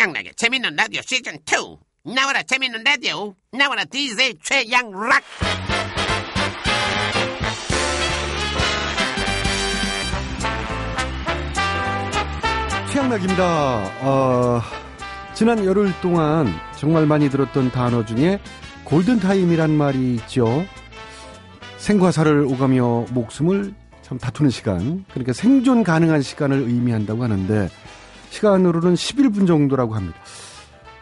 최양락의 재밌는 라디오 시즌 2 나와라 재밌는 라디오 나와라 DJ 최양락 최양락입니다. 어, 지난 열흘 동안 정말 많이 들었던 단어 중에 골든타임이란 말이 있죠. 생과 사를 오가며 목숨을 참 다투는 시간, 그러니까 생존 가능한 시간을 의미한다고 하는데 시간으로는 11분 정도라고 합니다.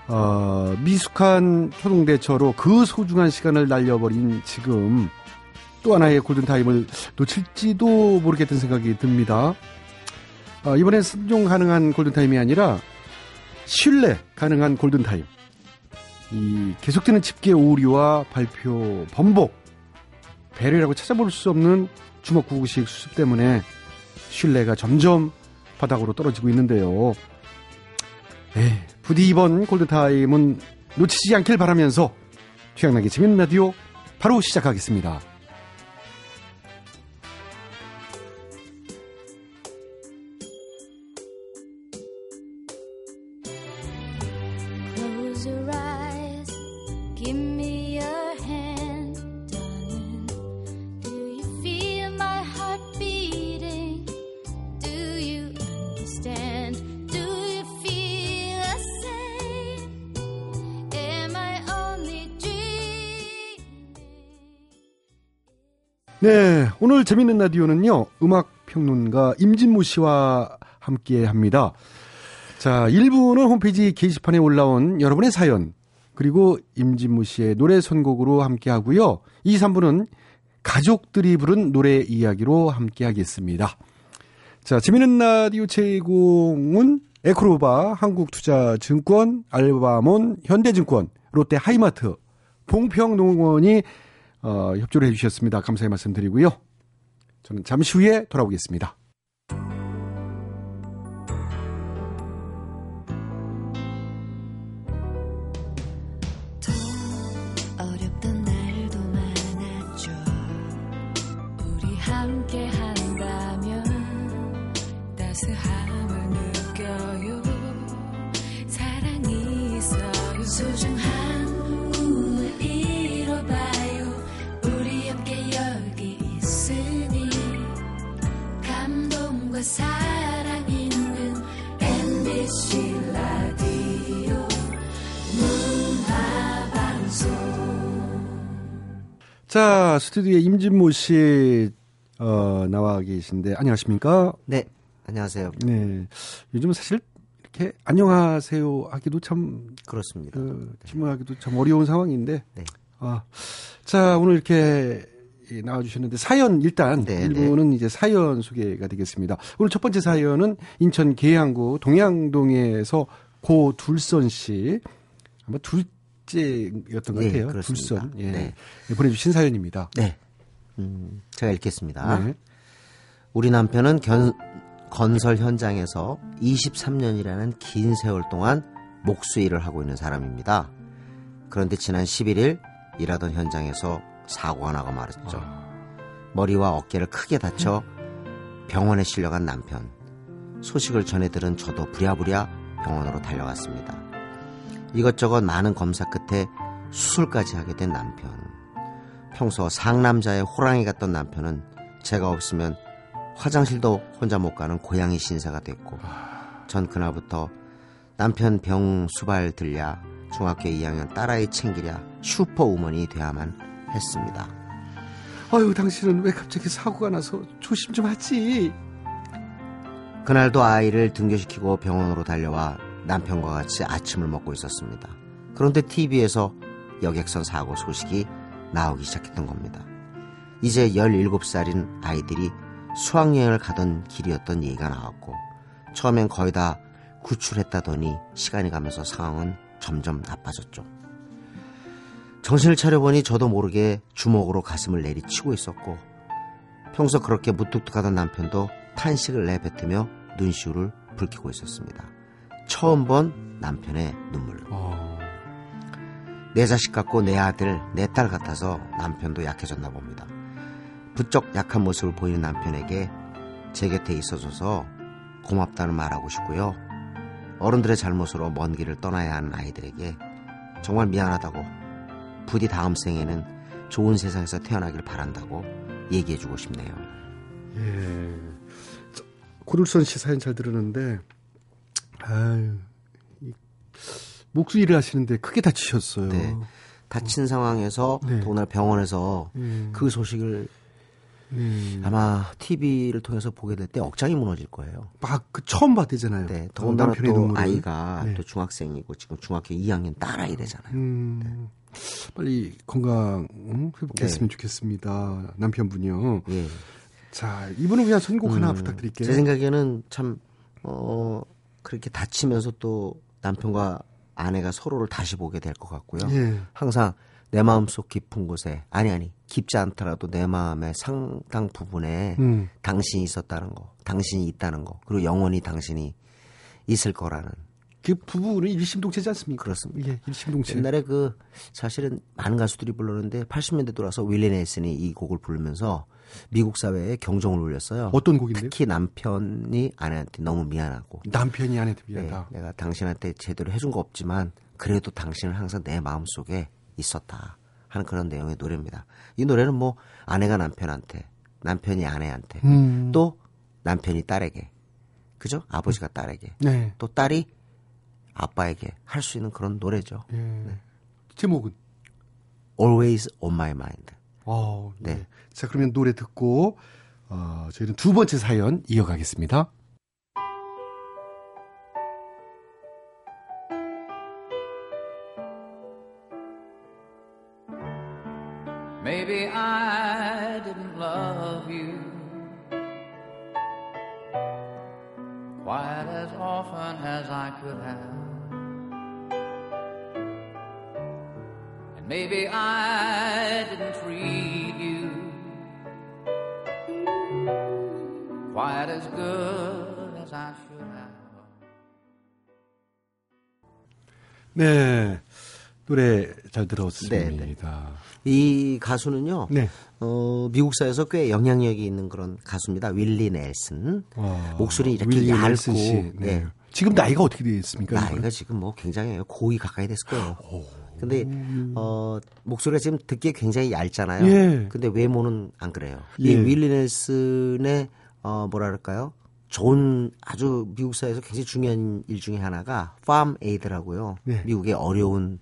어, 미숙한 초동대처로 그 소중한 시간을 날려버린 지금 또 하나의 골든타임을 놓칠지도 모르겠다는 생각이 듭니다. 어, 이번엔 승종 가능한 골든타임이 아니라 신뢰 가능한 골든타임. 이 계속되는 집계 오류와 발표 번복, 배려라고 찾아볼 수 없는 주먹구구식 수습 때문에 신뢰가 점점 바닥으로 떨어지고 있는데요. 에이, 부디 이번 골든타임은 놓치지 않길 바라면서 취향나게 재밌는 라디오 바로 시작하겠습니다. 네, 오늘 재밌는 라디오는요, 음악 평론가 임진모 씨와 함께 합니다. 자, 1부는 홈페이지 게시판에 올라온 여러분의 사연, 그리고 임진모 씨의 노래 선곡으로 함께 하고요. 2, 3부는 가족들이 부른 노래 이야기로 함께 하겠습니다. 자, 재밌는 라디오 제공은 에크로바, 한국투자증권, 알바몬, 현대증권, 롯데 하이마트, 봉평농원이 어, 협조를 해주셨습니다. 감사의 말씀드리고요. 저는 잠시 후에 돌아오겠습니다. 자, 스튜디오에 임진모 씨, 어, 나와 계신데, 안녕하십니까? 네, 안녕하세요. 네. 요즘 사실 이렇게 안녕하세요 하기도 참, 그렇습니다. 그, 질문하기도 참 어려운 상황인데, 네. 아, 자, 오늘 이렇게 나와주셨는데, 사연 일단, 네, 일부는 이제 사연 소개가 되겠습니다. 오늘 첫 번째 사연은 인천 계양구 동양동에서 고 둘선 씨, 아마 둘 째였던 것 예, 같아요. 그렇습니다. 둘선. 예. 네. 보내주신 사연입니다. 네. 음, 제가 읽겠습니다. 네. 우리 남편은 견, 건설 현장에서 23년이라는 긴 세월 동안 목수 일을 하고 있는 사람입니다. 그런데 지난 11일 일하던 현장에서 사고가 나고 말았죠. 머리와 어깨를 크게 다쳐 병원에 실려간 남편. 소식을 전해 들은 저도 부랴부랴 병원으로 달려갔습니다. 이것저것 많은 검사 끝에 수술까지 하게 된 남편. 평소 상남자의 호랑이 같던 남편은 제가 없으면 화장실도 혼자 못 가는 고양이 신세가 됐고 전 그날부터 남편 병 수발 들랴 중학교 2학년 딸아이 챙기랴 슈퍼우먼이 돼야만 했습니다. 아유, 당신은 왜 갑자기 사고가 나서 조심 좀 하지? 그날도 아이를 등교시키고 병원으로 달려와 남편과 같이 아침을 먹고 있었습니다. 그런데 TV에서 여객선 사고 소식이 나오기 시작했던 겁니다. 이제 17살인 아이들이 수학여행을 가던 길이었던 얘기가 나왔고 처음엔 거의 다 구출했다더니 시간이 가면서 상황은 점점 나빠졌죠. 정신을 차려보니 저도 모르게 주먹으로 가슴을 내리치고 있었고 평소 그렇게 무뚝뚝하던 남편도 탄식을 내뱉으며 눈시울을 붉히고 있었습니다. 처음 본 남편의 눈물. 어, 내 자식 같고 내 아들, 내 딸 같아서 남편도 약해졌나 봅니다. 부쩍 약한 모습을 보이는 남편에게 제 곁에 있어줘서 고맙다는 말하고 싶고요. 어른들의 잘못으로 먼 길을 떠나야 하는 아이들에게 정말 미안하다고 부디 다음 생에는 좋은 세상에서 태어나길 바란다고 얘기해주고 싶네요. 예. 저, 고를선 씨 사연 잘 들었는데, 아유, 이 목수 일을 하시는데 크게 다치셨어요. 네. 다친 상황에서 네. 더구나 병원에서 음. 그 소식을 네. 아마 TV를 통해서 보게 될 때 억장이 무너질 거예요. 막 그 처음 봤대잖아요. 네. 어, 더군다나 또 눈물을. 아이가 네. 또 중학생이고 지금 중학교 2학년 딸아이래잖아요. 음, 빨리 건강 음, 회복했으면 좋겠습니다. 남편분이요. 예. 자, 이분을 위한 선곡 하나 음, 부탁드릴게요. 제 생각에는 참, 어, 그렇게 다치면서 또 남편과 아내가 서로를 다시 보게 될 것 같고요. 예. 항상 내 마음속 깊은 곳에, 아니, 아니, 깊지 않더라도 내 마음의 상당 부분에 음. 당신이 있었다는 거, 당신이 있다는 거, 그리고 영원히 당신이 있을 거라는. 그 부부는 일심동체지 않습니까? 그렇습니다. 예, 일심동체. 옛날에 그 사실은 많은 가수들이 불렀는데 80년대 들어와서 윌리 넬슨이 이 곡을 부르면서 미국 사회에 경종을 울렸어요. 어떤 곡인데요? 특히 남편이 아내한테 너무 미안하고 남편이 아내한테 네, 미안하다. 내가 당신한테 제대로 해준 거 없지만 그래도 당신은 항상 내 마음 속에 있었다 하는 그런 내용의 노래입니다. 이 노래는 뭐 아내가 남편한테 남편이 아내한테 음. 또 남편이 딸에게 그죠? 아버지가 딸에게 네. 또 딸이 아빠에게 할 수 있는 그런 노래죠. 예. 제목은 Always on my mind. 어, 네. 네. 자, 그러면 노래 듣고 어, 저희는 두 번째 사연 이어가겠습니다. Maybe I didn't treat good as I should have. 네. 노래 잘 들었습니다. 이 가수는요. 네. 어, 미국 사회에서 꽤 영향력이 있는 그런 가수입니다. 윌리 넬슨. 와, 목소리 이렇게 얇고. 네. 네. 지금 나이가 어떻게 되겠습니까? 나이가 지금 뭐 굉장히 고이 가까이 됐을 거예요. 근데 어 목소리가 지금 듣기에 굉장히 얇잖아요. 예. 근데 외모는 안 그래요. 예. 이 윌리 넬슨의 어 뭐랄까요? 좋은 아주 미국 사회에서 굉장히 중요한 일 중에 하나가 farm aid라고요. 네. 미국의 어려운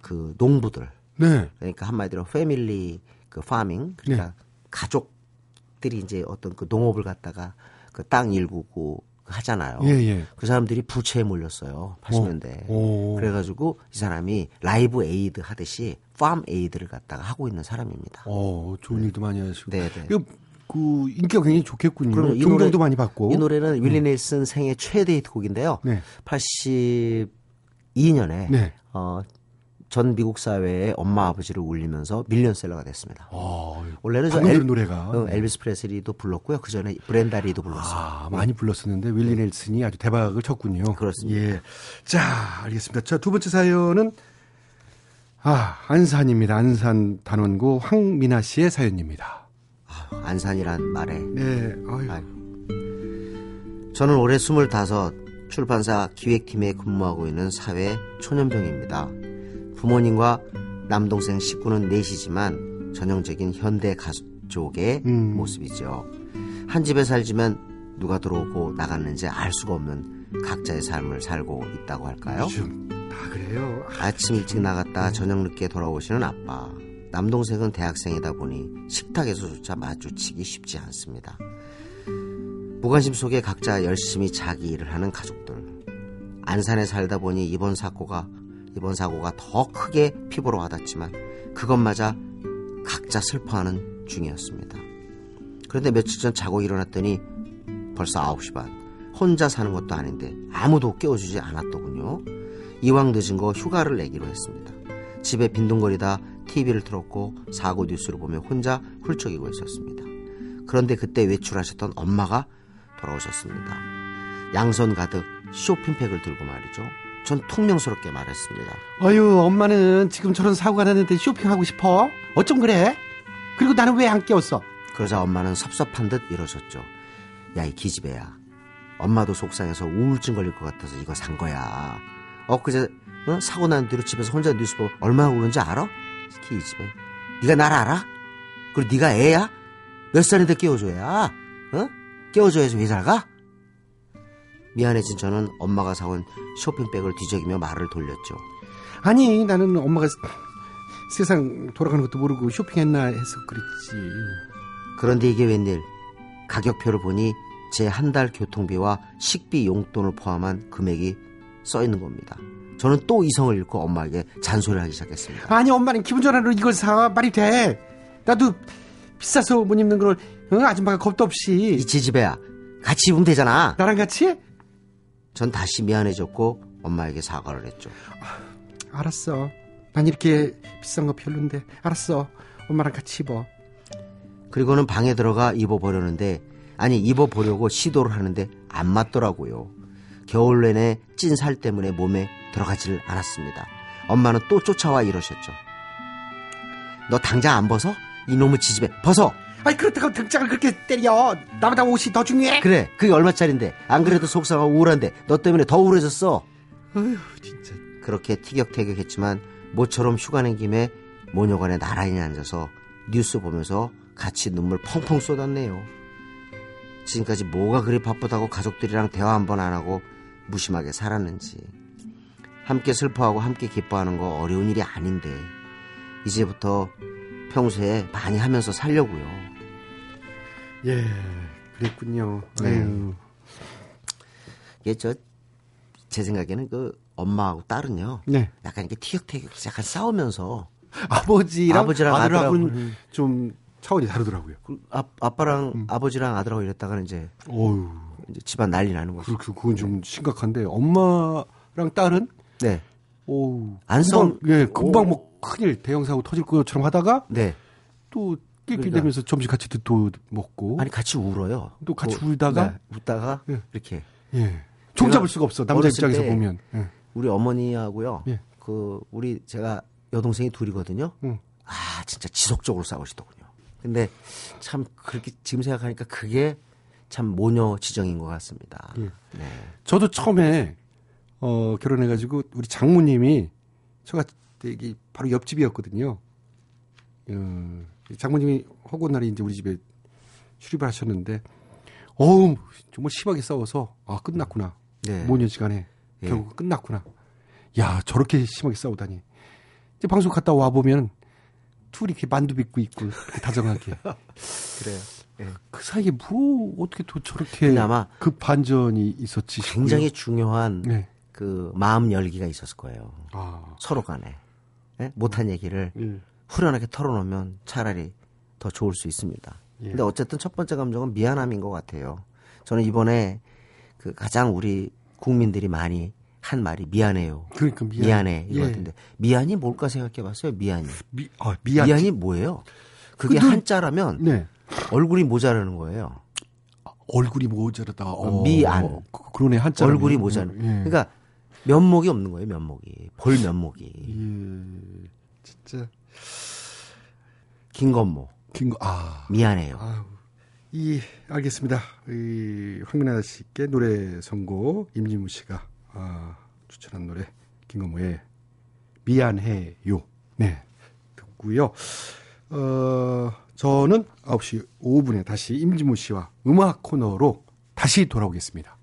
그 농부들 네. 그러니까 한마디로 패밀리 그 파밍 그러니까 네. 가족들이 이제 어떤 그 농업을 갖다가 그 땅 일구고 하잖아요. 예, 예. 그 사람들이 부채에 몰렸어요. 80년대. 오. 그래가지고 이 사람이 Live Aid 하듯이 Farm Aid를 갖다가 하고 있는 사람입니다. 어, 좋은 일도 많이 하시고. 네, 네. 그 인기가 굉장히 좋겠군요. 그럼요. 이 존경도 노래- 많이 받고. 이 노래는 윌리 넬슨 생애 최대 히트곡인데요. 네. 82년에 네. 어, 전 미국 사회의 엄마 아버지를 울리면서 밀리언셀러가 됐습니다. 어, 원래는 저 엘, 노래가. 어, 엘비스 프레슬리도 불렀고요. 그 전에 브렌다 리도 불렀어요. 아, 많이 불렀었는데 윌리 넬슨이 아주 대박을 쳤군요. 그렇습니다. 예. 자, 알겠습니다. 자, 두 번째 사연은 아, 안산입니다. 안산 단원고 황민아 씨의 사연입니다. 안산이란 말에 네. 아유. 아유. 저는 올해 25 출판사 기획팀에 근무하고 있는 사회 초년병입니다. 부모님과 남동생 식구는 넷이지만 전형적인 현대 가족의 음. 모습이죠. 한 집에 살지만 누가 들어오고 나갔는지 알 수가 없는 각자의 삶을 살고 있다고 할까요? 요즘 다 그래요. 아침 일찍 나갔다 저녁 늦게 돌아오시는 아빠. 남동생은 대학생이다 보니 식탁에서조차 마주치기 쉽지 않습니다. 무관심 속에 각자 열심히 자기 일을 하는 가족들. 안산에 살다 보니 이번 사고가 이번 사고가 더 크게 피부로 와닿지만 그것마저 각자 슬퍼하는 중이었습니다. 그런데 며칠 전 자고 일어났더니 벌써 9시 반. 혼자 사는 것도 아닌데 아무도 깨워주지 않았더군요. 이왕 늦은 거 휴가를 내기로 했습니다. 집에 빈둥거리다 TV를 틀었고 사고 뉴스를 보며 혼자 훌쩍이고 있었습니다. 그런데 그때 외출하셨던 엄마가 돌아오셨습니다. 양손 가득 쇼핑백을 들고 말이죠. 전 퉁명스럽게 말했습니다. 아유, 엄마는 지금 저런 사고가 났는데 쇼핑하고 싶어? 어쩜 그래? 그리고 나는 왜 안 깨웠어? 그러자 엄마는 섭섭한 듯 이러셨죠. 야, 이 기집애야. 엄마도 속상해서 우울증 걸릴 것 같아서 이거 산 거야. 엊그제 어? 사고 난 뒤로 집에서 혼자 뉴스 보고 얼마나 우는지 알아? 집에. 네가 날 알아? 그리고 네가 애야? 몇 살인데 깨워줘야? 어? 깨워줘야지 회사를 가? 미안해진 저는 엄마가 사온 쇼핑백을 뒤적이며 말을 돌렸죠. 아니 나는 엄마가 세상 돌아가는 것도 모르고 쇼핑했나 해서 그랬지. 그런데 이게 웬일? 가격표를 보니 제 한 달 교통비와 식비 용돈을 포함한 금액이 써 있는 겁니다. 저는 또 이성을 잃고 엄마에게 잔소리를 하기 시작했습니다. 아니 엄마는 기분 전환으로 이걸 사 말이 돼. 나도 비싸서 못 입는 걸 응? 아줌마가 겁도 없이 이 지지배야, 같이 입으면 되잖아. 나랑 같이 전 다시 미안해졌고 엄마에게 사과를 했죠. 알았어. 난 이렇게 비싼 거 별론데 알았어. 엄마랑 같이 입어. 그리고는 방에 들어가 입어보려는데 아니 입어보려고 시도를 하는데 안 맞더라고요. 겨울 내내 찐 살 때문에 몸에 들어가지를 않았습니다. 엄마는 또 쫓아와 이러셨죠. 너 당장 안 벗어? 이놈의 지지배 벗어! 아니 그렇다고 등짝을 그렇게 때려. 나보다 옷이 더 중요해. 그래 그게 얼마짜린데 안 그래도 속상하고 우울한데 너 때문에 더 우울해졌어. 어휴 진짜. 그렇게 티격태격했지만 모처럼 휴가 낸 김에 모녀관에 나란히 앉아서 뉴스 보면서 같이 눈물 펑펑 쏟았네요. 지금까지 뭐가 그리 바쁘다고 가족들이랑 대화 한 번 안 하고 무심하게 살았는지. 함께 슬퍼하고 함께 기뻐하는 거 어려운 일이 아닌데 이제부터 평소에 많이 하면서 살려고요. 예, 그랬군요. 네. 아유. 이게 저 제 생각에는 그 엄마하고 딸은요. 네. 약간 이렇게 티격태격 약간 싸우면서 아버지랑, 아버지랑 아들하고는 좀 차원이 다르더라고요. 그 아, 아빠랑 아버지랑 아들하고 이랬다가는 이제 어유, 이제 집안 난리 나는 거죠. 그, 그, 그건 좀 심각한데 엄마랑 딸은 네. 오우, 안 금방, 싸움- 예, 금방 오. 뭐 큰일 대형 사고 터질 것처럼 하다가 네. 또 그러니까. 낄낄대면서 점심 같이 또 먹고 아니 같이 울어요. 또 같이 그, 울다가? 네, 웃다가 예. 이렇게 예, 종잡을 수가 없어 남자 입장에서 때 보면 예. 우리 어머니하고요. 예. 그 우리 제가 여동생이 둘이거든요. 응. 아 진짜 지속적으로 싸우시더군요. 근데 참 그렇게 지금 생각하니까 그게 참 모녀 지정인 것 같습니다. 예. 네. 저도 처음에 어, 결혼해가지고 우리 장모님이 저가 여기 바로 옆집이었거든요. 어, 장모님이 허구 날에 이제 우리 집에 출입을 하셨는데, 어우 정말 심하게 싸워서 아 끝났구나. 네. 모녀지간에 예. 결국 끝났구나. 야 저렇게 심하게 싸우다니. 이제 방송 갔다 와 보면 둘이 이렇게 만두 빚고 있고 다정하게. 그래요. 예. 그 사이에 뭐 어떻게 또 저렇게 근데 아마 그 반전이 있었지. 싶고요. 굉장히 중요한 네. 그 마음 열기가 있었을 거예요. 아. 서로 간에 예? 못한 얘기를 예. 후련하게 털어놓으면 차라리 더 좋을 수 있습니다. 예. 근데 어쨌든 첫 번째 감정은 미안함인 것 같아요. 저는 이번에 그 가장 우리 국민들이 많이 한 말이 미안해요. 그러니까 미안. 미안해 이거 예. 같은데 미안이 뭘까 생각해봤어요. 미안이. 미, 아, 미안. 미안이 뭐예요? 그게 그 눈- 한자라면 네. 얼굴이 모자라는 거예요. 얼굴이 모자르다. 어, 미안. 그, 그러네 한자. 얼굴이 모자라는. 예. 그러니까 면목이 없는 거예요. 면목이 볼 면목이 예. 진짜 김건모 긴거 아. 미안해요. 아유. 이 알겠습니다. 이 황민아 씨께 노래 선곡 임진무 씨가 아, 추천한 노래 김건모의 미안해요. 네. 듣고요. 어, 저는 9시 5분에 다시 임진무 씨와 음악 코너로 다시 돌아오겠습니다.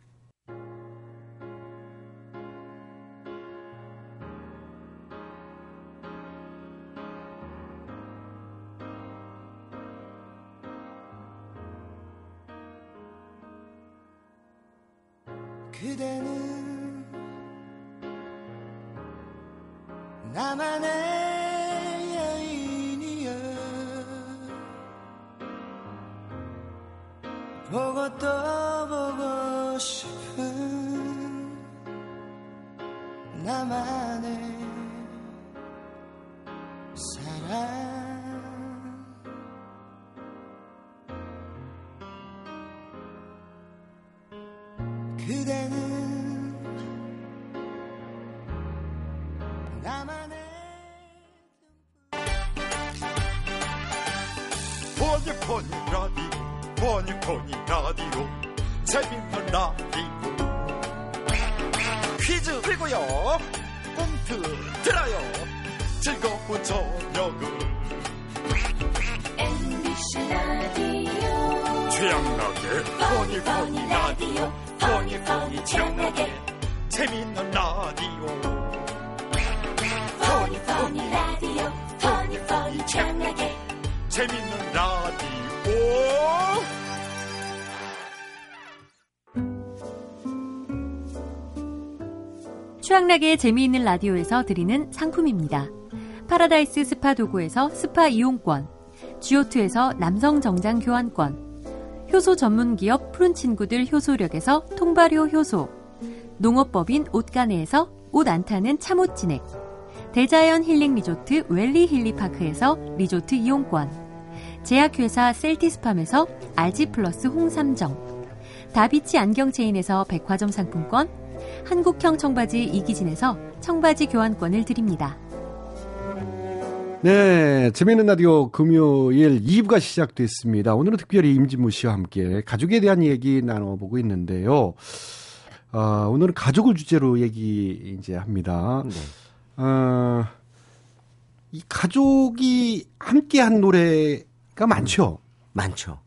Funny 최양락의 재밌는 라디오. Funny funny 라디오 funny funny 최양락의 재밌는 라디오. 최양락의 재미있는 라디오에서 드리는 상품입니다. 파라다이스 스파 도구에서 스파 이용권, 지오투에서 남성 정장 교환권, 효소 전문 기업 푸른 친구들 효소력에서 통발효 효소, 농업법인 옻가네에서 옻 안 타는 참옻 진액, 대자연 힐링 리조트 웰리힐리파크에서 리조트 이용권, 제약회사 셀티스팜에서 알지 플러스 홍삼정, 다비치 안경체인에서 백화점 상품권, 한국형 청바지 이기진에서 청바지 교환권을 드립니다. 네, 재미있는 라디오 금요일 2부가 시작됐습니다. 오늘은 특별히 임진모 씨와 함께 가족에 대한 얘기 나눠보고 있는데요. 아, 오늘은 가족을 주제로 얘기 이제 합니다. 네. 아, 이 가족이 함께한 노래가 많죠. 많죠.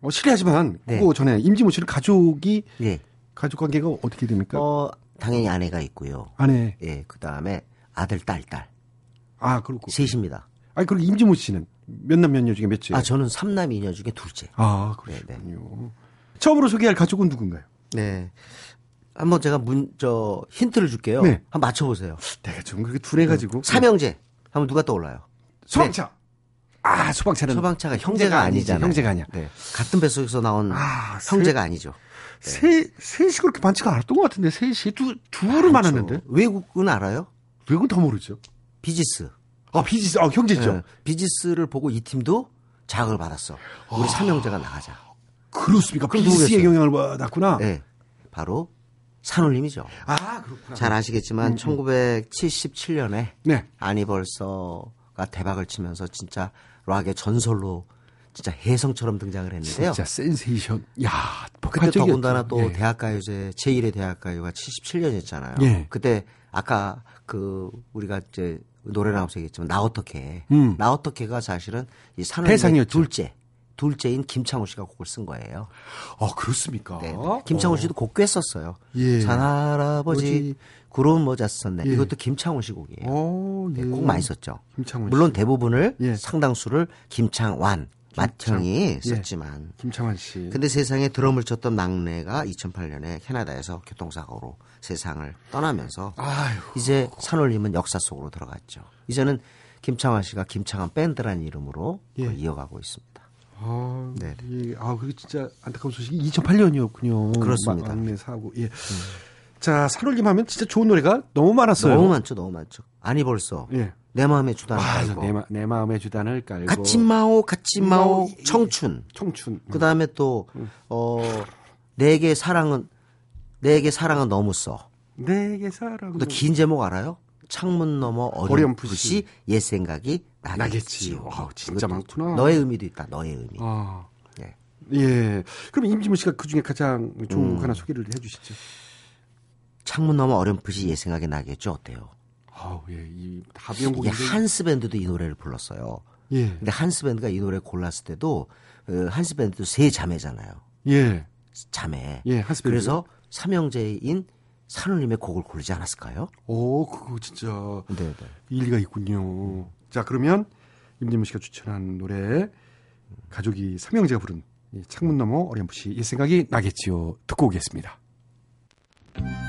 어, 실례하지만 네. 그거 전에 임진모 씨는 가족이 예. 가족 관계가 어떻게 됩니까? 어, 당연히 아내가 있고요. 아내. 예, 그 다음에 아들, 딸, 딸. 아, 그렇고. 셋입니다. 아니, 그리고 임진모 씨는 몇 남 몇녀 중에 몇째? 아, 저는 삼남 이녀 중에 둘째. 아, 그러시군요. 처음으로 소개할 가족은 누군가요? 네. 한번 제가 문, 저, 힌트를 줄게요. 네. 한번 맞춰보세요. 내가 좀 그렇게 둔해가지고. 삼형제. 하면 누가 떠올라요? 소방차. 아, 소방차는. 소방차가 형제가 아니잖아요. 형제가 아니야. 네. 같은 뱃속에서 나온 아, 형제가 아니죠. 세, 셋이 그렇게 많지가 않았던 것 같은데, 셋이 두, 둘은 많았는데. 외국은 알아요? 외국은 더 모르죠. 비지스. 아, 비지스, 아, 형제죠. 네. 비지스를 보고 이 팀도 자극을 받았어. 우리 삼형제가 나가자. 그렇습니까. 비지스의? 영향을 받았구나. 네. 바로 산울림이죠. 아, 그렇구나. 잘 아시겠지만 1977년에 네. 아니벌서가 대박을 치면서 진짜 락의 전설로 진짜 혜성처럼 등장을 했는데요. 진짜 센세이션. 야, 그때 폭발적이었죠. 더군다나 또 예. 대학가요제 제1의 대학가요가 77년이었잖아요. 예. 그때 아까 그 우리가 이제 노래 나오면서 얘기했지만 나 어떻게 음. 나 어떻게가 사실은 이 대상이었죠. 둘째 둘째인 김창호 씨가 곡을 쓴 거예요. 아, 그렇습니까? 네. 김창호 씨도 곡 꽤 썼어요. 예. 산 할아버지 뭐지? 구름 모자 썼네. 예. 이것도 김창호 씨 곡이에요. 어, 예. 네, 곡 많이 썼죠. 김창호 씨. 물론 대부분을 예. 상당수를 김창완, 예. 썼지만 김창완 씨. 근데 세상에 드럼을 쳤던 막내가 2008년에 캐나다에서 교통사고로 세상을 떠나면서 아유. 이제 산울림은 역사 속으로 들어갔죠. 이제는 김창완 씨가 김창완 밴드라는 이름으로 예. 이어가고 있습니다. 아, 네. 예. 아, 그게 진짜 안타까운 소식이 2008년이었군요. 그렇습니다. 막내 사고. 예. 자, 산울림 하면 진짜 좋은 노래가 너무 많았어요. 너무 많죠, 너무 많죠. 아니 벌써 예. 내 마음의 주단을 아, 깔고 내, 마, 내 마음의 주단을 깔고. 같이 마오 같이 마오 마오, 청춘 청춘. 그 다음에 또, 어, 내게 사랑은, 내게 사랑은 너무 써. 내게 사랑. 또긴 제목 알아요? 창문 너머 어렴풋이. 어렴풋이 옛 생각이 나겠지. 나겠지. 와, 진짜 많구나. 너의 의미도 있다, 너의 의미. 아. 예. 예. 그럼 임지문 씨가 그 중에 가장 좋은 음. 곡 하나 소개를 해 주시죠. 창문 너머 어렴풋이 옛 생각이 나겠죠? 어때요? 아우, 예. 이 이게 다비용곡인데. 한스 밴드도 이 노래를 불렀어요. 예. 근데 한스 밴드가 이 노래 골랐을 때도, 어, 한스 밴드도 세 자매잖아요. 예. 자매. 예, 한스 밴드. 그래서 삼형제인 산울림의 곡을 고르지 않았을까요? 오, 그거 진짜 네, 네. 일리가 있군요. 자, 그러면 임진모 씨가 추천한 노래 가족이 삼형제가 부른 이 창문 너머 어렴풋이 이 생각이 나겠지요. 듣고 오겠습니다. 그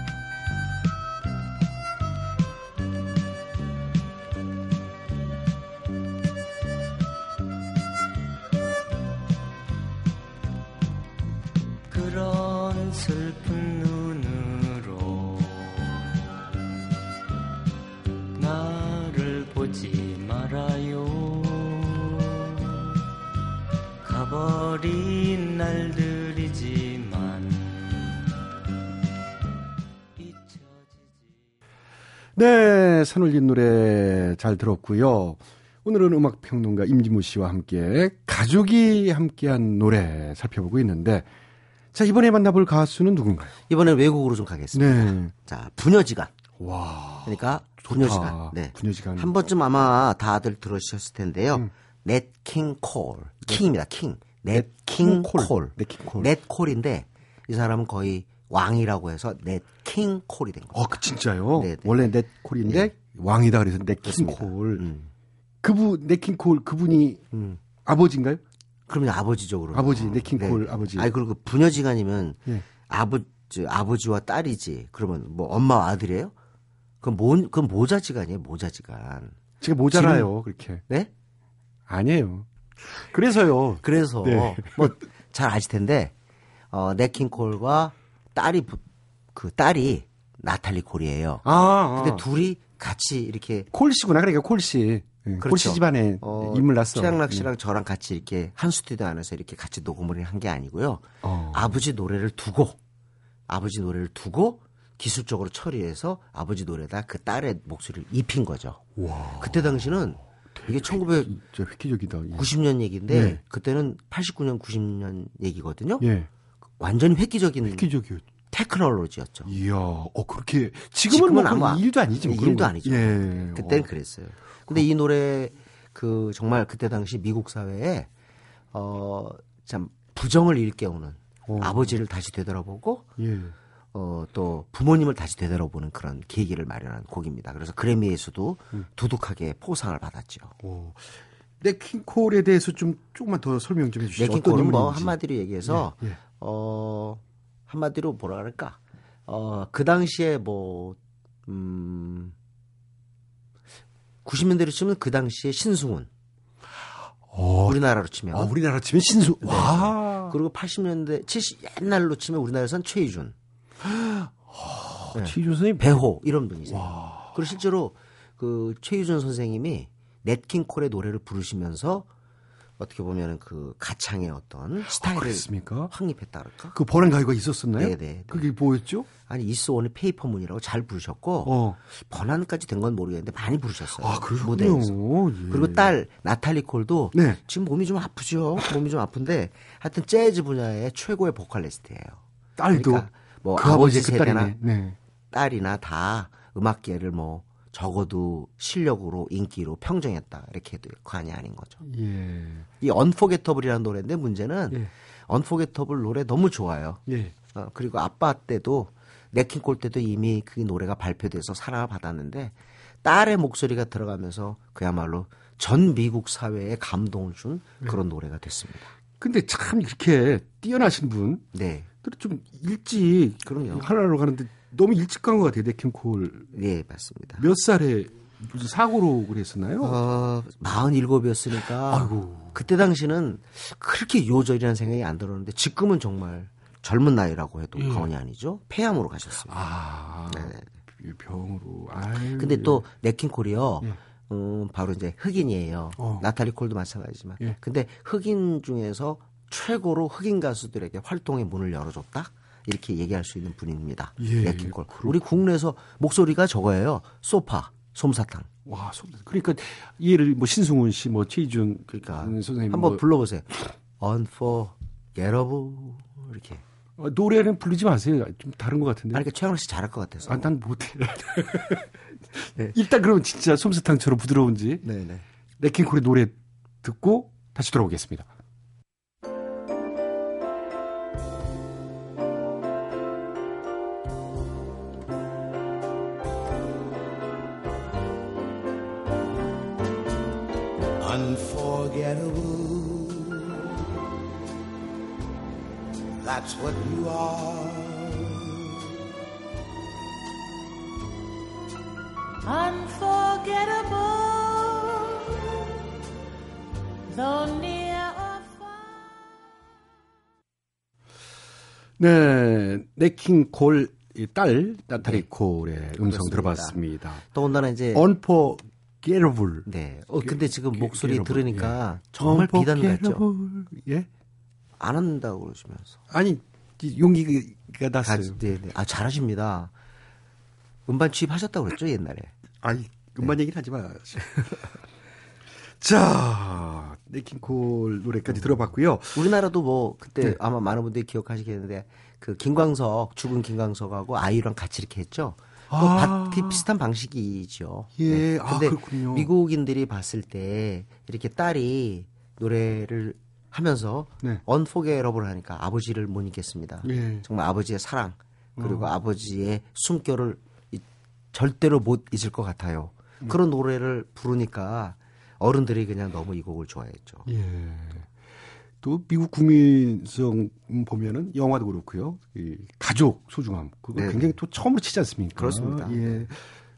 네, 산울린 노래 잘 들었고요. 오늘은 음악 평론가 임진모 씨와 함께 가족이 함께한 노래 살펴보고 있는데 자, 이번에 만나볼 가수는 누군가요? 이번엔 외국으로 좀 가겠습니다. 네. 자, 부녀지간. 와. 그러니까. 부녀지간. 네. 부녀지간. 한 번쯤 아마 다들 들으셨을 텐데요. 넷킹 콜. 킹입니다. 킹. 넷킹 콜. 콜. 넷킹 콜. 넷 콜인데 이 사람은 거의 왕이라고 해서 넷킹 콜이 된 거예요. 어, 그 진짜요? 네, 네. 원래 넷 콜인데 왕이다 그래서 넷킹 콜. 음. 그분 넷킹 콜 그분이 음. 아버지인가요? 그러면 아버지적으로. 아버지, 넷킹콜 아버지. 아니 그리고 부녀지간이면 예. 아버 저 아버지와 딸이지. 그러면 뭐 엄마와 아들이에요? 그럼 모 그건 모자지간이에요. 모자지간. 제가 모자라요, 그렇게. 네? 아니에요. 그래서요. 그래서 네. 뭐잘 아실 텐데 어 네킹콜과 딸이 부- 그 딸이 나탈리 콜이에요. 아, 아. 근데 둘이 같이 이렇게 콜씨구나. 그러니까 콜씨. 예, 그렇죠. 콜씨 집안에 어, 인물 났어. 최양락 씨랑 저랑 같이 이렇게 한 스튜디오 안에서 이렇게 같이 녹음을 한 게 아니고요. 어. 아버지 노래를 두고 아버지 노래를 두고 기술적으로 처리해서 아버지 노래다 그 딸의 목소리를 입힌 거죠. 와. 그때 당시는 이게 1990년 진짜 획기적이다. 예. 얘기인데 네. 그때는 89년 90년 얘기거든요. 예. 완전히 획기적인 획기적이요. 테크놀로지였죠. 이야, 어, 그렇게. 지금은, 지금은 뭐 아마 일도. 예, 그런 일도 거. 아니죠. 예. 그때는 어. 그랬어요. 근데 이 노래 그 정말 그때 당시 미국 사회에 어 참 부정을 일깨우는 어. 아버지를 다시 되돌아보고 예. 어또 부모님을 다시 되돌아보는 그런 계기를 마련한 곡입니다. 그래서 그래미에서도 음. 두둑하게 포상을 받았죠. 어. 넷킹콜에 대해서 좀 조금만 더 설명 좀 해주시죠. 네킹콜은 뭐. 한마디로 얘기해서 예, 예. 어 한마디로 뭐라 그럴까 어 그 당시에 뭐 음. 90년대로 치면 그 당시에 신승훈 어, 우리나라로 치면 아, 우리나라 치면 신수. 와. 그리고 80년대 70 옛날로 치면 우리나라에선 최희준 네. 최준 선생님. 배호 이런 분이세요. 그리고 실제로 그 최희준 선생님이 냇 킹 콜의 노래를 부르시면서 어떻게 보면은 그 가창의 어떤 스타일을 그랬습니까? 확립했다 그럴까? 그 번안 가요가 있었었나요? 네, 네, 네. 그게 뭐였죠? 아니 있어 오늘 Paper Moon이라고 잘 부르셨고 어. 번안까지 된 건 모르겠는데 많이 부르셨어요. 아, 그렇군요. 무대에서. 예. 그리고 딸 나탈리 콜도 네. 지금 몸이 좀 아프죠. 몸이 좀 아픈데 하여튼 재즈 분야의 최고의 보컬리스트예요. 딸도 그러니까 뭐그 아버지 그 세대나 딸이네. 네. 딸이나 다 음악계를 뭐 적어도 실력으로 인기로 평정했다 이렇게 해도 관이 아닌 거죠. 예. 이 언포게터블이라는 노래인데 문제는 예. 언포게터블 노래 너무 좋아요. 예. 어, 그리고 아빠 때도 네킹콜 때도 이미 그 노래가 발표돼서 사랑을 받았는데 딸의 목소리가 들어가면서 그야말로 전 미국 사회에 감동을 준 그런 노래가 됐습니다. 근데 참 이렇게 뛰어나신 분, 네, 좀 일찍 그럼요. 하나로 가는데 너무 일찍 간 것 같아요. 네킹콜 네 맞습니다. 몇 살에 무슨 사고로 그랬었나요? 어, 47이었으니까 아이고. 그때 당시는 그렇게 요절이라는 생각이 안 들었는데 지금은 정말 젊은 나이라고 해도 예. 과언이 아니죠. 폐암으로 가셨습니다. 아, 네네. 병으로. 아유. 근데 또 네킹콜이요. 예. 음, 바로 이제 흑인이에요. 어. 나탈리 콜도 마찬가지지만. 예. 근데 흑인 중에서 최고로 흑인 가수들에게 활동의 문을 열어줬다? 이렇게 얘기할 수 있는 분입니다. 예, 네킹콜. 그렇군요. 우리 국내에서 목소리가 저거예요. 소파, 솜사탕. 와, 소- 그러니까 얘를 뭐 신승훈 씨, 뭐 최희준 그러니까 음, 선생님 한번 뭐, 불러보세요. Unforgettable 이렇게. 어, 노래는 부르지 마세요. 좀 다른 것 같은데. 아니, 그러니까 최양락 씨 잘할 것 같아서. 아, 난 못해. 일단 그러면 진짜 솜사탕처럼 부드러운지 네네. 네킹콜의 노래 듣고 다시 돌아오겠습니다. 네, 네킹콜 이딸 나타리 네. 콜의 음성 그렇습니다. 들어봤습니다. 더군다나 이제. Unforgettable. 네. 어, 근데 지금 게- 목소리 게러블, 들으니까 정말 비단 같죠? 예? 안 한다고 그러시면서. 아니 이 용기가 아, 났어요. 네, 네. 아, 잘하십니다. 음반 취입하셨다고 그랬죠, 옛날에. 아니 네. 음반 얘기는 하지 마. 자, 네킹콜 노래까지 들어봤고요. 우리나라도 뭐 그때 네. 아마 많은 분들이 기억하시겠는데 그 김광석 죽은 김광석하고 아이유랑 같이 이렇게 했죠. 그 아. 바- 비슷한 방식이죠. 예, 아, 근데 그렇군요. 미국인들이 봤을 때 이렇게 딸이 노래를 하면서 네. 언포게러블 하니까 아버지를 못 잊겠습니다. 예. 정말 아버지의 사랑 그리고 어. 아버지의 숨결을 이- 절대로 못 잊을 것 같아요. 음. 그런 노래를 부르니까 어른들이 그냥 너무 이 곡을 좋아했죠. 예. 또 미국 국민성 보면은 영화도 그렇고요. 이 가족 소중함 그거 네. 굉장히 또 처음으로 치지 않습니까? 그렇습니다. 예.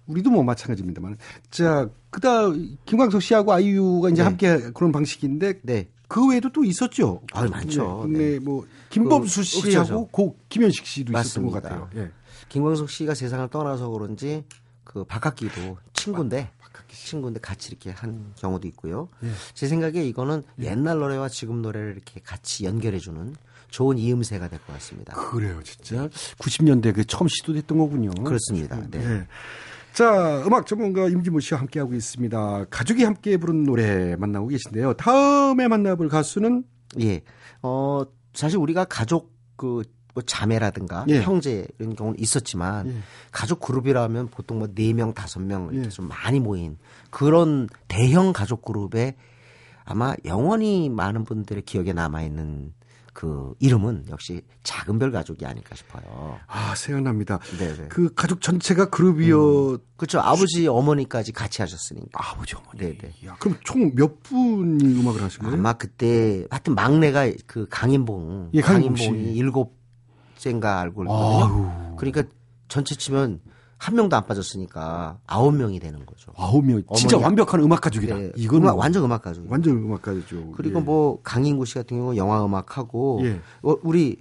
우리도 뭐 마찬가지입니다만. 자, 그다음 김광석 씨하고 아이유가 이제 네. 함께 그런 방식인데 네. 그 외에도 또 있었죠. 아유, 많죠. 국내 네. 뭐 김범수 그, 씨하고 그렇죠. 고 김현식 씨도 있었던 것 맞습니다. 같아요. 예. 김광석 씨가 세상을 떠나서 그런지 그 박학기도 친구인데 친구인데 같이 이렇게 한 경우도 있고요. 예. 제 생각에 이거는 옛날 노래와 지금 노래를 이렇게 같이 연결해주는 좋은 이음새가 될 것 같습니다. 그래요, 진짜 90년대 그 처음 시도됐던 거군요. 그렇습니다. 네. 네. 자, 음악 전문가 임진모 씨와 함께하고 있습니다. 가족이 함께 부른 노래 만나고 계신데요. 다음에 만나볼 가수는 예. 어, 사실 우리가 가족 그, 뭐 자매라든가 예. 형제 이런 경우는 있었지만 예. 가족 그룹이라면 보통 뭐 네 명 다섯 명 이렇게 예. 좀 많이 모인 그런 대형 가족 그룹에 아마 영원히 많은 분들의 기억에 남아 있는 그 이름은 역시 작은 별 가족이 아닐까 싶어요. 아, 생각납니다. 네네. 그 가족 전체가 그룹이어 그렇죠. 아버지 어머니까지 같이 하셨으니까. 아버지 어머니. 네네. 야, 그럼 총 몇 분이 음악을 하신 거예요? 아마 그때 하여튼 막내가 그 강인봉, 예, 강인봉 강인봉이 씨. 일곱 째인가 알고 있거든요. 아유. 그러니까 전체 치면 한 명도 안 빠졌으니까 아홉 명이 되는 거죠. 아홉 명. 진짜. 완벽한 음악 가족이다. 네, 이건 음악, 뭐 완전 음악 가족. 완전 음악 가족이죠. 그리고 예. 뭐 강인구 씨 같은 경우 영화 음악 하고 예. 어, 우리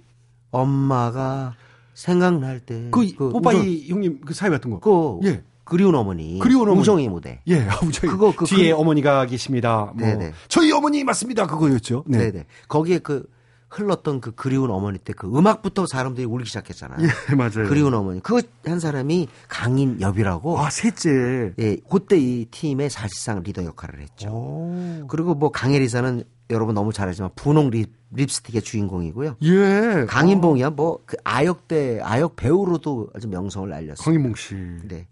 엄마가 생각날 때 그, 우정- 뽀빠이 형님 그 사회 같은 거. 그 예. 그리운 어머니, 그리운 어머니. 우정의 무대. 예, 아버지. 그거, 그- 뒤에 그- 어머니가 계십니다. 뭐 네네. 저희 어머니 맞습니다. 그거였죠. 네. 네. 네 거기에 그 흘렀던 그 그리운 어머니 때 그 음악부터 사람들이 울기 시작했잖아요. 예, 맞아요. 그리운 어머니. 그거 한 사람이 강인엽이라고. 아, 셋째. 예, 그때 이 팀의 사실상 리더 역할을 했죠. 오. 그리고 뭐 강혜리사는 여러분 너무 잘 알지만 분홍 립, 립스틱의 주인공이고요. 예. 강인봉이야 뭐그 아역대 아역 배우로도 아주 명성을 알렸어요. 강인봉 씨. 네.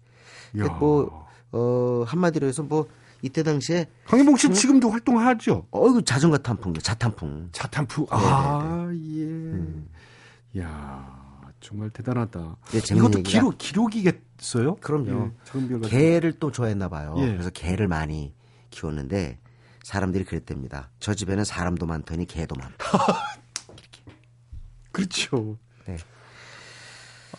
야. 뭐 어, 한마디로 해서 뭐 이때 당시에 강인봉 씨 지금도 활동하죠. 어이구 자전거 탄풍, 자탄풍. 자탄프. 아, 예. 야, 정말 대단하다. 네, 재밌는 이것도 얘기가- 기록 기록이겠어요? 그럼요. 예, 개를 또 좋아했나 봐요. 예. 그래서 개를 많이 키웠는데 사람들이 그랬답니다. 저 집에는 사람도 많더니 개도 많다. 그렇죠. 네.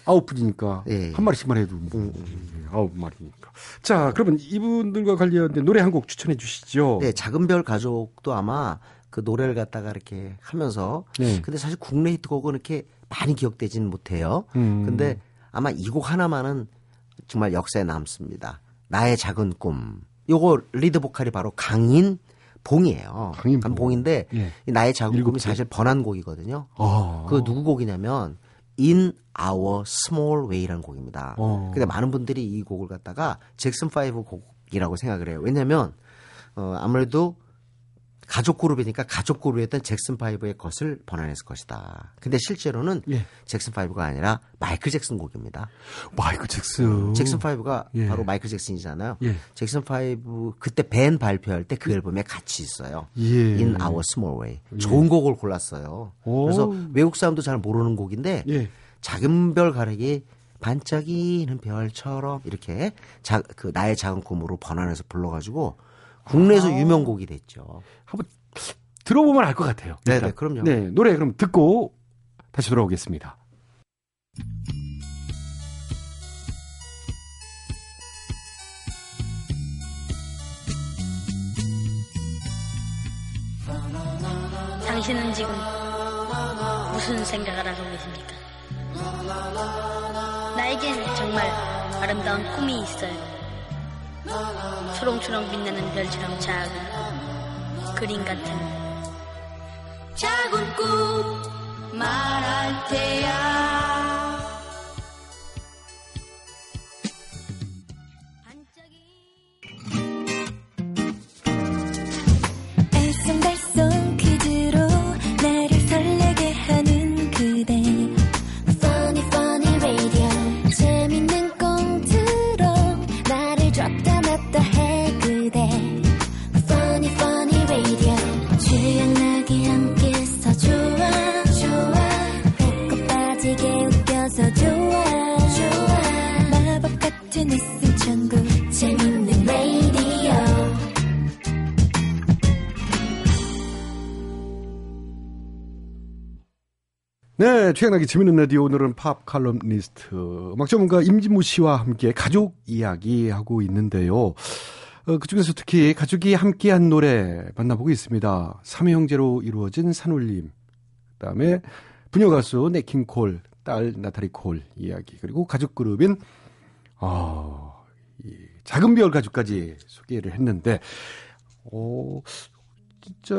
아홉 분이니까 예. 한 마리씩만 해도 뭐, 음, 예, 아홉 마리니까. 자, 그러면 이분들과 관련된 노래 한 곡 추천해 주시죠. 네, 작은 별 가족도 아마 그 노래를 갖다가 이렇게 하면서 네. 근데 사실 국내 히트곡은 이렇게 많이 기억되지는 못해요. 음. 근데 아마 이 곡 하나만은 정말 역사에 남습니다. 나의 작은 꿈. 요거 리드 보컬이 바로 강인봉이에요. 강인봉. 봉인데 예. 이 나의 작은 꿈이 개. 사실 번안 곡이거든요. 아. 그 누구 곡이냐면 In Our Small Way라는 곡입니다. 어. 근데 많은 분들이 이 곡을 갖다가 잭슨 5 곡이라고 생각을 해요. 왜냐면 어 아무래도 가족 그룹이니까 가족 그룹이었던 잭슨 5의 것을 번안했을 것이다. 근데 실제로는 예. 잭슨 5가 아니라 마이클 잭슨 곡입니다. 마이클 잭슨. 잭슨 5가 예. 바로 마이클 잭슨이잖아요. 예. 잭슨 5 그때 밴 발표할 때 그 앨범에 같이 있어요. 예. In Our Small Way. 좋은 곡을 골랐어요. 오. 그래서 외국 사람도 잘 모르는 곡인데 예. 작은 별 가르기 반짝이는 별처럼 이렇게 자, 그 나의 작은 꿈으로 번안해서 불러가지고 국내에서 아. 유명 곡이 됐죠. 한번 들어보면 알 것 같아요. 네. 네, 그럼요. 네, 노래 그럼 듣고 다시 돌아오겠습니다. 당신은 지금 무슨 생각을 하고 계십니까? 나에겐 정말 아름다운 꿈이 있어요. 초롱초롱 빛나는 별처럼 작은 그림 같은 작은 꿈 말할 테야. 네, 최양락의 재밌는 라디오 오늘은 팝 칼럼니스트 음악 전문가 임진무 씨와 함께 가족 이야기 하고 있는데요. 어, 그중에서 특히 가족이 함께한 노래 만나보고 있습니다. 삼의 형제로 이루어진 산울림, 그다음에 부녀 가수 네킹 콜, 딸 나타리 콜 이야기 그리고 가족 그룹인 어, 이 작은 별 가족까지 소개를 했는데, 어, 진짜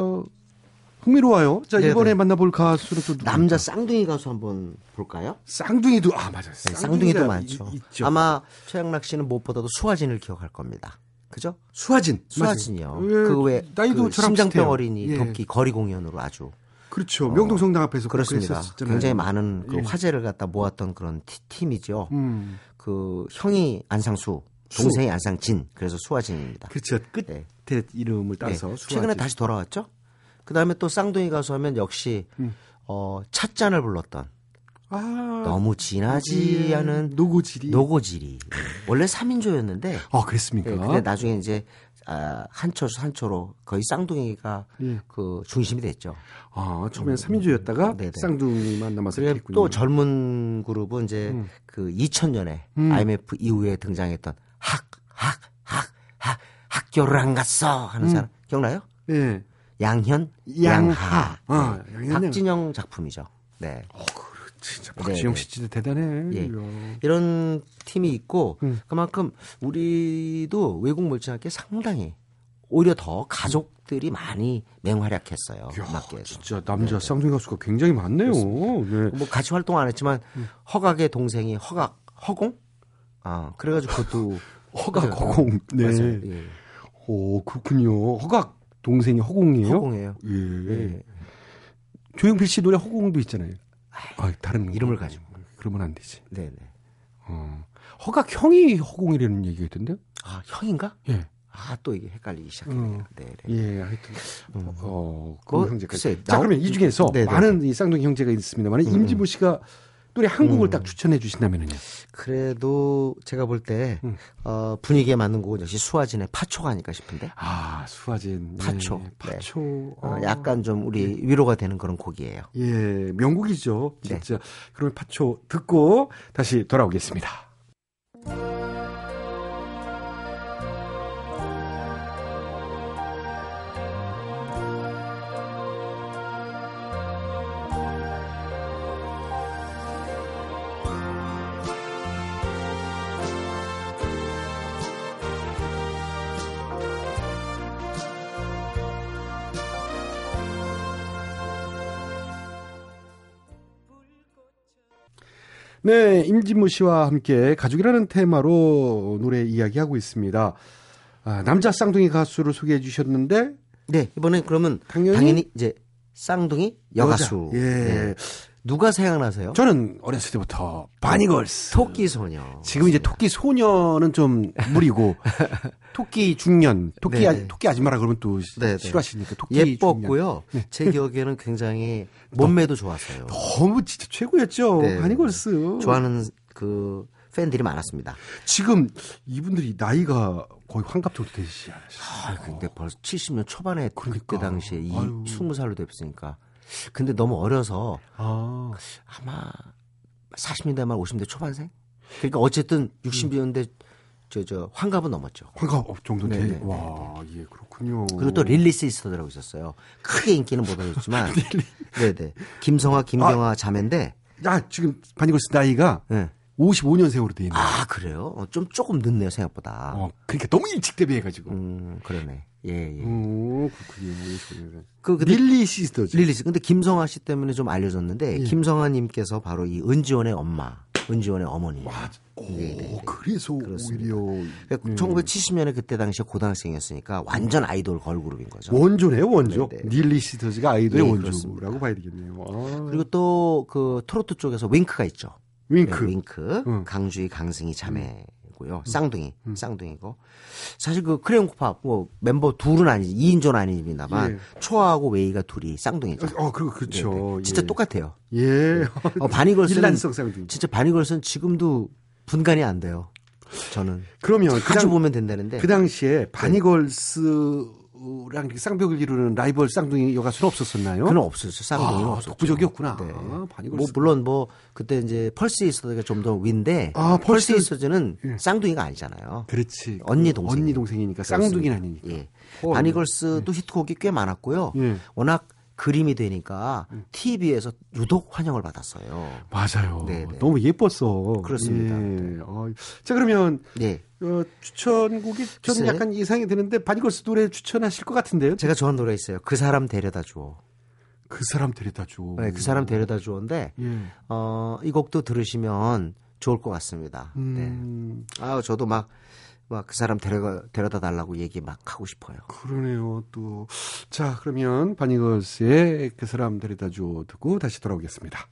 흥미로워요. 자, 네네. 이번에 만나볼 가수는 또 누구입니까? 남자 쌍둥이 가수 한번 볼까요? 쌍둥이도 아 맞아요. 네, 쌍둥이도 많죠. 이- 있죠. 아마 최양락 씨는 무엇보다도 수아진을 기억할 겁니다. 그죠? 수아진, 수아진이요. 맞아요. 예, 그왜 나이도 그 심장병. 어린이 예. 도끼 거리 공연으로 아주 그렇죠. 명동성당 앞에서 꼭 그렇습니다. 굉장히 많은 그 예. 화제를 갖다 모았던 그런 티- 팀이죠. 음, 그 형이 안상수, 동생이 안상진, 그래서 수와진입니다. 그렇죠. 끝에 이름을 따서 네. 최근에 다시 돌아왔죠. 그 다음에 또 쌍둥이 가수 하면 역시 음. 어, 찻잔을 불렀던 아, 너무 진하지 예, 않은 노고지리. 노고지리. 원래 3인조였는데 아, 그랬습니까? 네, 근데 나중에 이제 아, 한철수 한철호로 거의 쌍둥이가 예. 그 중심이 됐죠. 아, 처음엔 3인조였다가 네네. 쌍둥이만 남아서 그리고 그랬군요. 또 젊은 그룹은 이제 음. 그 2000년에 음. IMF 이후에 등장했던 학, 학, 학, 학, 학교를 안 갔어 하는 음. 사람 기억나요? 예. 양현, 양하. 양하. 아, 네. 박진영 작품이죠. 네. 진짜 네, 박지영 네. 씨 진짜 대단해. 예. 이런 팀이 있고 음. 그만큼 우리도 외국 멀지않게 상당히 오히려 더 가족들이 많이 맹활약했어요. 이야, 음악계에서. 진짜 남자 쌍둥이 가수가 굉장히 많네요. 네. 뭐 같이 활동 안 했지만 음. 허각의 동생이 허각 허공? 아 그래가지고 그것도 허각. 허공. 네. 맞아요. 예. 오, 그렇군요. 허각 동생이 허공이에요? 허공이에요. 예. 예. 조용필 씨 노래 허공도 있잖아요. 아, 다른 이름을 거. 가지고. 그러면 안 되지. 네 네. 어. 허각 형이 허공이라는 얘기가 있던데? 아 형인가? 예. 아 또 이게 헷갈리기 시작했네요. 음. 네네. 예, 하여튼. 어, 그 뭐, 형제까지. 글쎄, 자, 나오- 그러면 이 중에서 네네. 많은 이 쌍둥이 형제가 있습니다만 음. 임지모 씨가 노래 한 곡을 음. 딱 추천해 주신다면은요. 그래도 제가 볼때 음. 어, 분위기에 맞는 곡은 역시 수아진의 파초가 아닐까 싶은데. 아, 수아진. 파초. 예, 네. 파초. 어, 어. 약간 좀 우리 위로가 되는 그런 곡이에요. 예, 명곡이죠. 네. 진짜. 그러면 파초 듣고 다시 돌아오겠습니다. 네, 임진모 씨와 함께 가족이라는 테마로 노래 이야기하고 있습니다. 아, 남자 쌍둥이 가수를 소개해 주셨는데 네, 이번엔 그러면 당연히, 당연히, 이제 쌍둥이 여가수. 여자. 예. 네. 누가 생각나세요? 저는 어렸을 때부터 바니걸스. 토끼 소녀. 지금 이제 토끼 소녀는 좀 무리고 토끼 중년, 토끼 아, 네네. 토끼 아줌마라 그러면 또 네네. 싫어하시니까 토끼 예뻤고요. 중년. 제 기억에는 굉장히 몸매도 좋았어요. 너무 진짜 최고였죠. 네. 바니걸스. 좋아하는 그 팬들이 많았습니다. 지금 이분들이 나이가 거의 환갑 정도 되시지 아, 않으시죠? 근데 벌써 70년 초반에 그러니까. 그때 당시에 이 아유. 20살로 됐으니까. 근데 너무 어려서 아, 아마 40년대 말 50대 초반생? 그러니까 어쨌든 60년대 저, 저, 환갑은 넘었죠. 환갑 정도 돼. 네네, 와, 예, 그렇군요. 그리고 또 릴리 시스터라고 있었어요. 크게 인기는 못 얻었지만. 네네. 김성아, 김경아 자매인데. 야, 지금 바니걸스 나이가 네. 55년생으로 돼 있네. 아, 그래요? 어, 좀 조금 늦네요, 생각보다. 어, 그러니까 너무 일찍 데뷔해가지고. 음, 그러네. 예, 예. 오, 그렇군요. 55년생. 그, 근데 릴리 시스터즈. 릴리 씨. 근데 김성아 씨 때문에 좀 알려졌는데, 예. 김성아 님께서 바로 이 은지원의 엄마, 은지원의 어머니. 오, 네, 네, 네. 그래서 그렇습니다. 오히려 음. 1970년에 그때 당시에 고등학생이었으니까 완전 아이돌 걸그룹인 거죠. 원조네요, 원조. 네, 네. 릴리 시스터즈가 아이돌의 예, 원조라고. 봐야 되겠네요. 아. 그리고 또 그 트로트 쪽에서 윙크가 있죠. 윙크. 네, 윙크. 응. 강주희, 강승희 자매고요. 쌍둥이, 쌍둥이고. 사실 그 크레용코팝 뭐 멤버 둘은 아니지 2인조는 아닙니다만 예. 초아하고 웨이가 둘이 쌍둥이죠. 어, 그리고 그렇죠. 예. 진짜 똑같아요. 예. 어, 바니걸스는. 진짜 바니걸스는 지금도 분간이 안 돼요. 저는 그러면 자주 그, 당, 보면 된다는데. 그 당시에 바니걸스랑 쌍벽을 이루는 라이벌 쌍둥이 여가수는 없었었나요? 그는 없었죠. 쌍둥이는 아, 없었죠. 독보적이었구나. 네. 아. 뭐 물론 뭐 그때 이제 펄 시스터즈가 좀더 위인데 아, 펄 시스터즈는 예. 쌍둥이가 아니잖아요. 그렇지. 언니 그 동생. 언니 동생이니까 쌍둥이는 아니니까. 예. 어, 바니걸스도 히트곡이 꽤 많았고요. 예. 워낙 그림이 되니까 TV에서 유독 환영을 받았어요. 맞아요. 네, 네. 너무 예뻤어. 그렇습니다. 예. 어, 자 그러면 네. 어, 추천곡이 저는 글쎄. 약간 예상이 되는데 바니걸스 노래 추천하실 것 같은데요? 제가 좋아하는 노래 있어요. 그 사람 데려다 주어. 그 사람 데려다 줘. 네, 그 사람 데려다 주어인데 예. 어, 이 곡도 들으시면 좋을 것 같습니다. 음, 네. 아, 저도 막 막 그 사람 데려가 데려다 달라고 얘기 막 하고 싶어요. 그러네요. 또. 자, 그러면 바니걸스의 그 사람 데려다 줘 듣고 다시 돌아오겠습니다.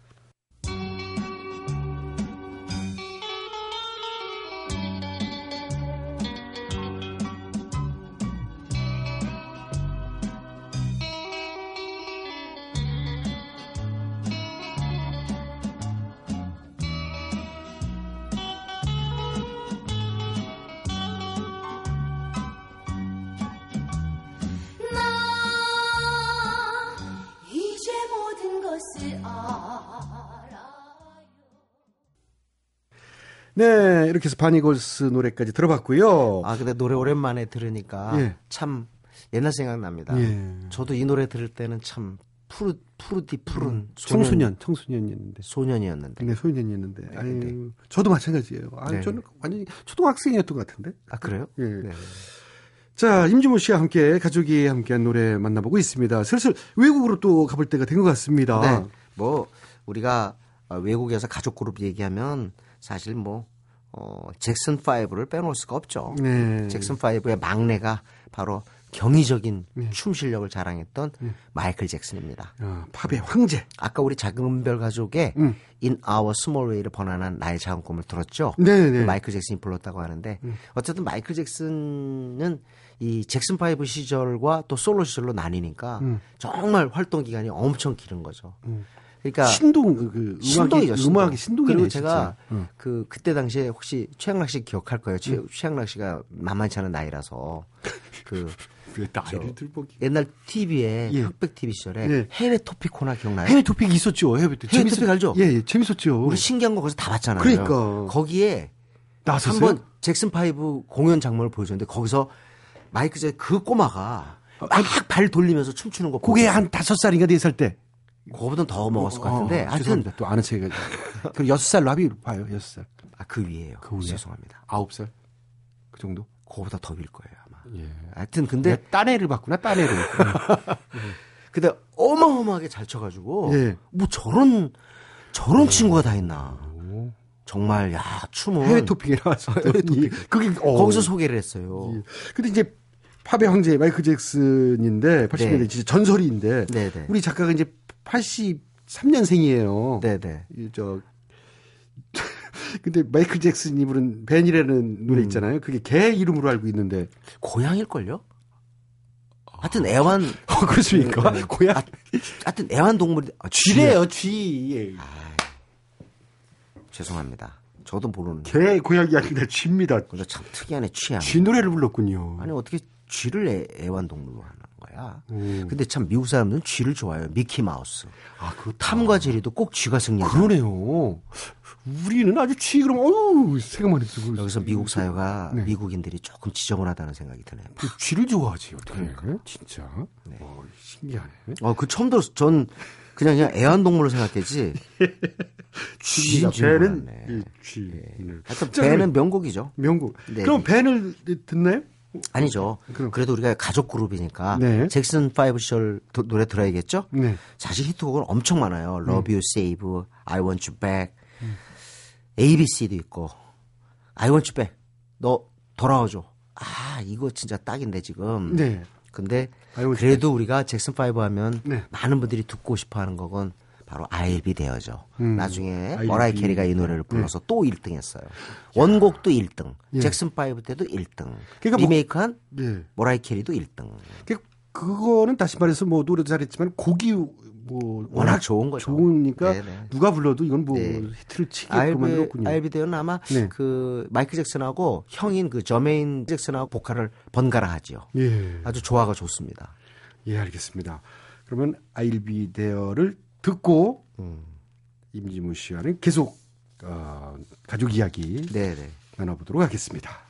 네, 이렇게 해서 바니걸스 노래까지 들어봤고요. 아, 근데 노래 오랜만에 들으니까 예. 참 옛날 생각납니다. 예. 저도 이 노래 들을 때는 참 푸르 푸르디 푸른 음, 청소년, 청소년이었는데. 소년이었는데. 네, 소년이었는데. 네, 아유, 네. 저도 마찬가지예요. 아, 네. 저는 완전히 초등학생이었던 것 같은데. 아 그래요? 예. 네. 자, 임주모 씨와 함께 가족이 함께한 노래 만나보고 있습니다. 슬슬 외국으로 또 가볼 때가 된 것 같습니다. 네. 뭐 우리가 어, 외국에서 가족 그룹 얘기하면 사실 뭐 어, 잭슨 5를 빼놓을 수가 없죠. 네. 잭슨 5의 막내가 바로 경이적인 네. 춤 실력을 자랑했던 마이클 잭슨입니다. 아, 팝의 황제. 아까 우리 작은 별 가족의 음. In Our Small Way를 번안한 나의 작은 꿈을 들었죠. 네네. 그 마이클 잭슨이 불렀다고 하는데 어쨌든 마이클 잭슨은 이 잭슨 5 시절과 또 솔로 시절로 나뉘니까 음. 정말 활동 기간이 엄청 길은 거죠. 그러니까 신동, 그, 음악이, 신동이죠. 신동. 음악이 신동이네. 그리고 제가. 응. 그 그때 당시에 혹시 최양락 씨 기억할 거예요. 최, 음. 최양락 씨가 만만치 않은 나이라서 그. 옛날 TV에 예. 흑백 TV 시절에 예. 해외 토픽 코너 기억나요? 해외 토픽 있었죠. 해외 토픽. 해외 토픽 알죠? 예, 예, 재밌었죠. 우리 신기한 거 거기서 다 봤잖아요. 그러니까. 거기에 나왔었어요? 한번 잭슨 파이브 공연 장면을 보여줬는데 거기서 마이크 제그 꼬마가 막 발 돌리면서 춤추는 거 그게 한 다섯 살인가 네 살 때. 그거보다 더 먹었을 것 같은데 어, 하여튼. 또 아는 체가. 그 여섯 살로 합의 봐요. 여섯 살. 아, 그 위에요. 그 위에? 죄송합니다. 아홉 살. 그 정도? 그거보다 더윌 거예요 아마. 예. 하여튼 근데 내 딴애를 봤구나, 딴 애를. 근데 어마어마하게 잘 쳐가지고 예. 뭐 저런 저런 친구가 다 있나. 정말 야 춤은 해외 토픽에 나와서. 해외 토픽. 그게, 어. 거기서 소개를 했어요. 예. 근데 이제 팝의 황제 마이클 잭슨인데 80년대 네. 진짜 전설인데 네 네. 우리 작가가 이제 83년생이에요. 네네. 저 근데 마이클 잭슨이 부른 벤이라는 노래 있잖아요. 그게 개 이름으로 알고 있는데 고양일걸요? 하여튼 애완 어, 그렇습니까? 네. 고양 하여튼 애완 동물이 아, 쥐래요, 쥐. 죄송합니다. 저도 모르는. 개 고양이 아니라 쥐입니다. 그래서 참 특이한 애 취향. 쥐 노래를 불렀군요. 아니 어떻게 쥐를 애, 애완 동물로 하는 거야? 음. 근데 참 미국 사람들은 쥐를 좋아해요. 미키 마우스. 아, 그 탐과 제리도 꼭 쥐가 승리한다. 그러네요. 우리는 아주 쥐 그럼 어우 생각만 해도 여기서 미국 사회가 네. 미국인들이 조금 지저분하다는 생각이 드네요. 그 쥐를 좋아하지 어떻게? 진짜? 어, 신기하네. 어, 그 처음 들었어. 전 그냥 그냥 애완동물로 생각했지. 배는 몰랐네. 이 쥐. 네. 하여튼 자, 배는 명곡이죠. 명곡. 네. 그럼 벤을 듣나요? 아니죠. 그럼. 그래도 우리가 가족 그룹이니까 네. 잭슨 5 시절 도- 노래 들어야겠죠? 네. 사실 히트곡은 엄청 많아요. Love You Save, I Want You Back, ABC도 있고, I Want You Back, 너 돌아와줘. 아 이거 진짜 딱인데 지금. 네. 근데 그래도 우리가 잭슨 5 하면 네. 많은 분들이 듣고 싶어하는 곡은 바로 I'll Be There죠. 음, 나중에 I'll 머라이 Be. 캐리가 이 노래를 불러서 또 1등 했어요. 원곡도 1등, 예. 잭슨 5 때도 1등, 그러니까 뭐- 리메이크한 네. 머라이 캐리도 1등. 그 그거는 다시 말해서 뭐 노래도 잘했지만 곡이 뭐 워낙 좋은 거죠. 좋으니까 네네. 누가 불러도 이건 뭐 네. 히트를 치게끔 알비, 만들었군요. 알비데오는 아마 네. 그 마이클 잭슨하고 형인 그 저메인 잭슨하고 보컬을 번갈아 하지요. 예. 아주 조화가 좋습니다. 예, 알겠습니다. 그러면 아일비 데어를 듣고 음. 임지무 씨와는 계속 어, 가족 이야기 네네. 나눠보도록 하겠습니다.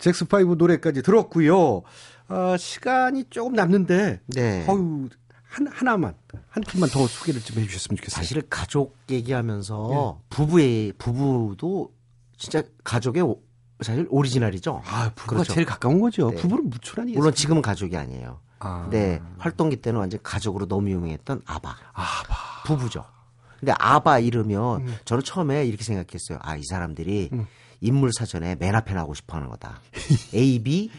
잭슨 파이브 노래까지 들었고요. 아, 시간이 조금 남는데, 네. 어유 한 하나만 한 팀만 더 소개를 좀 해주셨으면 좋겠어요. 사실 가족 얘기하면서 부부의 부부도 진짜 가족의 오- 사실 오리지널이죠. 아, 부부가 그렇죠. 제일 가까운 거죠. 네. 부부는 아니겠어요? 물론 지금은 가족이 아니에요. 아. 네, 활동기 때는 완전 가족으로 너무 유명했던 아바. 아바. 부부죠. 근데 아바 이러면 음. 저는 처음에 이렇게 생각했어요. 아, 이 사람들이 인물 사전에 맨 앞에 나오고 싶어 하는 거다. A, B,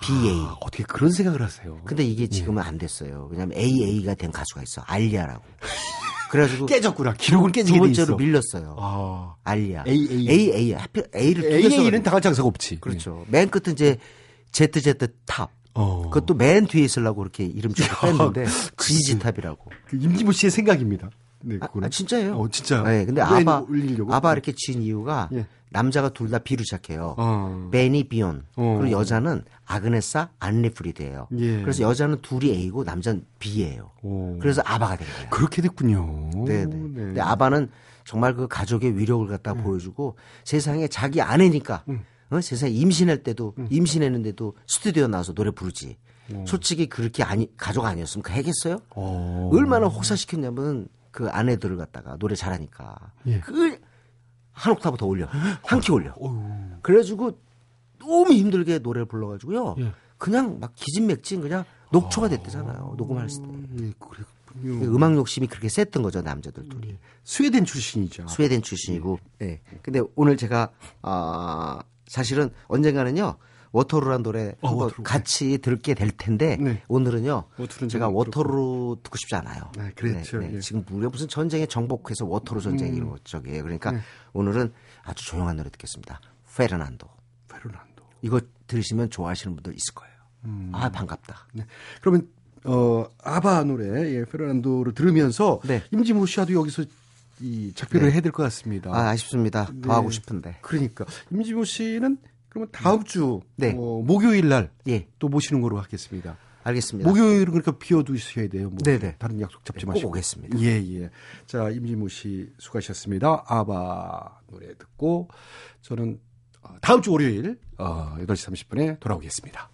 B, A. 아, 어떻게 그런 생각을 하세요? 근데 이게 지금은 안 됐어요. 왜냐면 AA가 된 가수가 있어. 알리아라고. 그래가지고 깨졌구나. 기록을 깨지게 두돼 번째로. 밀렸어요. 아, 알리아. AA. AA. 하필 A를 AA는. 당할 장사가 없지. 그렇죠. 맨 끝은 이제 ZZ Top. 어. 그것도 맨 뒤에 있으려고 그렇게 이름 주고 뺐는데 글쎄. ZZ Top이라고. 그 임진모 씨의 생각입니다. 네, 아. 아, 진짜예요. 어, 진짜. 네, 근데 왜 아바 올리려고? 아바 이렇게 지은 이유가 예. 남자가 둘 다 B로 시작해요. 어. 베니 비온. 어. 그리고 여자는 아그네사 안리프리드예요. 예. 그래서 여자는 둘이 A고 남자는 B예요. 오. 그래서 아바가 된 거예요. 그렇게 됐군요. 네, 네. 근데 아바는 정말 그 가족의 위력을 갖다 가 보여주고 세상에 자기 아내니까 어? 세상에 임신할 때도 임신했는데도 스튜디오 나와서 노래 부르지. 솔직히 그렇게 아니 가족 아니었으면 그 해겠어요? 어. 얼마나 혹사시켰냐면 그 아내들을 갖다가 노래 잘하니까 예. 그걸 한 옥타브 더 올려 한 키 올려. 그래가지고 너무 힘들게 노래를 불러가지고요. 예. 그냥 막 기진맥진 그냥 녹초가 됐대잖아요. 녹음했을 때. 예, 그랬군요. 음악 욕심이 그렇게 셌던 거죠 남자들 둘이. 스웨덴 출신이죠. 스웨덴 출신이고. 네. 근데 오늘 제가 아 사실은 언젠가는요. Waterloo란 노래 어, Waterloo. 같이 듣게 될 텐데 네. 오늘은요. 제가 좀 Waterloo 듣고 싶지 않아요. 네, 그렇죠. 예. 지금 우리가 무슨 전쟁에 정복해서 워털루 전쟁 이런 쪽이에요. 그러니까 네. 오늘은 아주 조용한 노래 듣겠습니다. 페르난도. 페르난도. 이거 들으시면 좋아하시는 분들 있을 거예요. 음. 아 반갑다. 네. 그러면 어 아바 노래 예, 페르난도를 들으면서 네. 임진모 씨와도 여기서 이 작별을 네. 해야 될 것 같습니다. 아 아쉽습니다. 네. 더 하고 싶은데. 그러니까 임진모 씨는 그러면 다음 주 네. 어, 목요일 날또 예. 모시는 거로 하겠습니다. 알겠습니다. 목요일은 그러니까 비워두셔야 돼요. 뭐 네네. 다른 약속 잡지 네, 꼭 마시고. 오겠습니다. 예, 예. 자, 임지모 씨 수고하셨습니다. 아바 노래 듣고 저는 어, 다음 주 월요일 어, 8시 30분에 돌아오겠습니다.